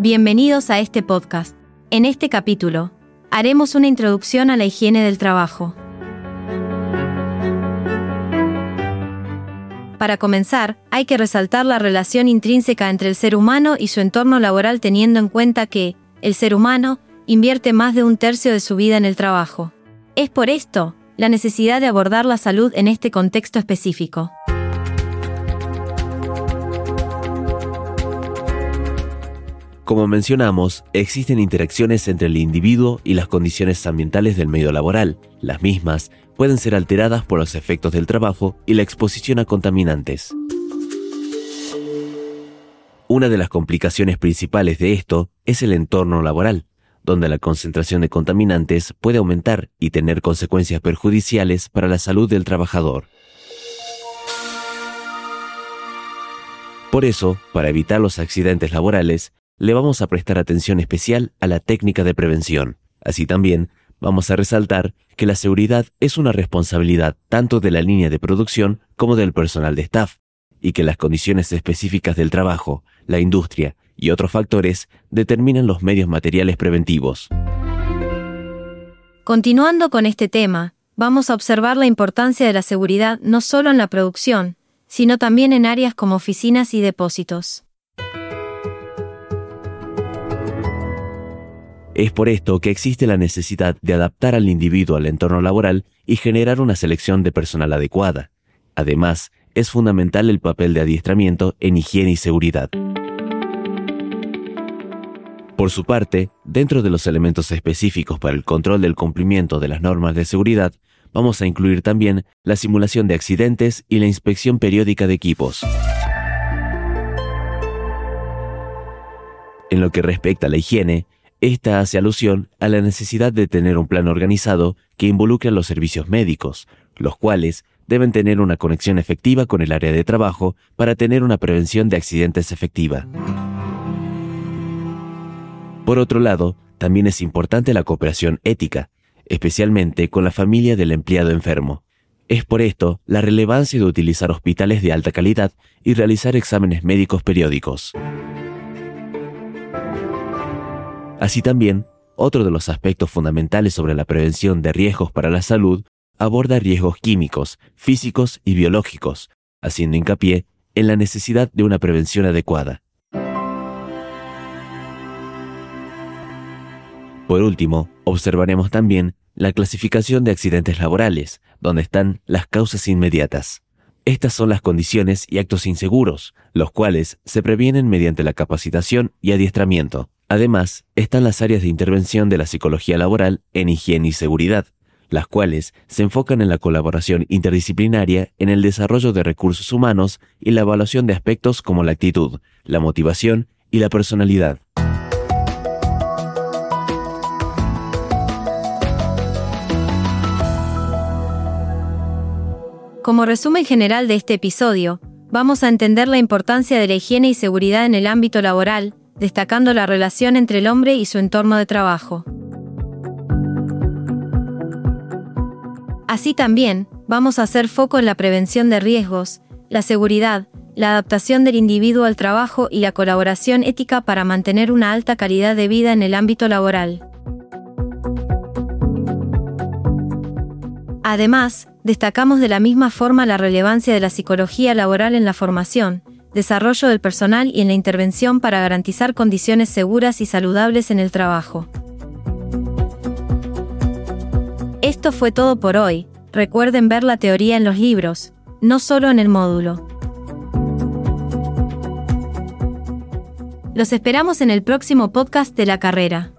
Bienvenidos a este podcast. En este capítulo, haremos una introducción a la higiene del trabajo. Para comenzar, hay que resaltar la relación intrínseca entre el ser humano y su entorno laboral teniendo en cuenta que, el ser humano, invierte más de un tercio de su vida en el trabajo. Es por esto, la necesidad de abordar la salud en este contexto específico. Como mencionamos, existen interacciones entre el individuo y las condiciones ambientales del medio laboral. Las mismas pueden ser alteradas por los efectos del trabajo y la exposición a contaminantes. Una de las complicaciones principales de esto es el entorno laboral, donde la concentración de contaminantes puede aumentar y tener consecuencias perjudiciales para la salud del trabajador. Por eso, para evitar los accidentes laborales, le vamos a prestar atención especial a la técnica de prevención. Así también, vamos a resaltar que la seguridad es una responsabilidad tanto de la línea de producción como del personal de staff, y que las condiciones específicas del trabajo, la industria y otros factores determinan los medios materiales preventivos. Continuando con este tema, vamos a observar la importancia de la seguridad no solo en la producción, sino también en áreas como oficinas y depósitos. Es por esto que existe la necesidad de adaptar al individuo al entorno laboral y generar una selección de personal adecuada. Además, es fundamental el papel de adiestramiento en higiene y seguridad. Por su parte, dentro de los elementos específicos para el control del cumplimiento de las normas de seguridad, vamos a incluir también la simulación de accidentes y la inspección periódica de equipos. En lo que respecta a la higiene, esta hace alusión a la necesidad de tener un plan organizado que involucre a los servicios médicos, los cuales deben tener una conexión efectiva con el área de trabajo para tener una prevención de accidentes efectiva. Por otro lado, también es importante la cooperación ética, especialmente con la familia del empleado enfermo. Es por esto la relevancia de utilizar hospitales de alta calidad y realizar exámenes médicos periódicos. Así también, otro de los aspectos fundamentales sobre la prevención de riesgos para la salud aborda riesgos químicos, físicos y biológicos, haciendo hincapié en la necesidad de una prevención adecuada. Por último, observaremos también la clasificación de accidentes laborales, donde están las causas inmediatas. Estas son las condiciones y actos inseguros, los cuales se previenen mediante la capacitación y adiestramiento. Además, están las áreas de intervención de la psicología laboral en higiene y seguridad, las cuales se enfocan en la colaboración interdisciplinaria en el desarrollo de recursos humanos y la evaluación de aspectos como la actitud, la motivación y la personalidad. Como resumen general de este episodio, vamos a entender la importancia de la higiene y seguridad en el ámbito laboral, destacando la relación entre el hombre y su entorno de trabajo. Así también, vamos a hacer foco en la prevención de riesgos, la seguridad, la adaptación del individuo al trabajo y la colaboración ética para mantener una alta calidad de vida en el ámbito laboral. Además, destacamos de la misma forma la relevancia de la psicología laboral en la formación, desarrollo del personal y en la intervención para garantizar condiciones seguras y saludables en el trabajo. Esto fue todo por hoy. Recuerden ver la teoría en los libros, no solo en el módulo. Los esperamos en el próximo podcast de la carrera.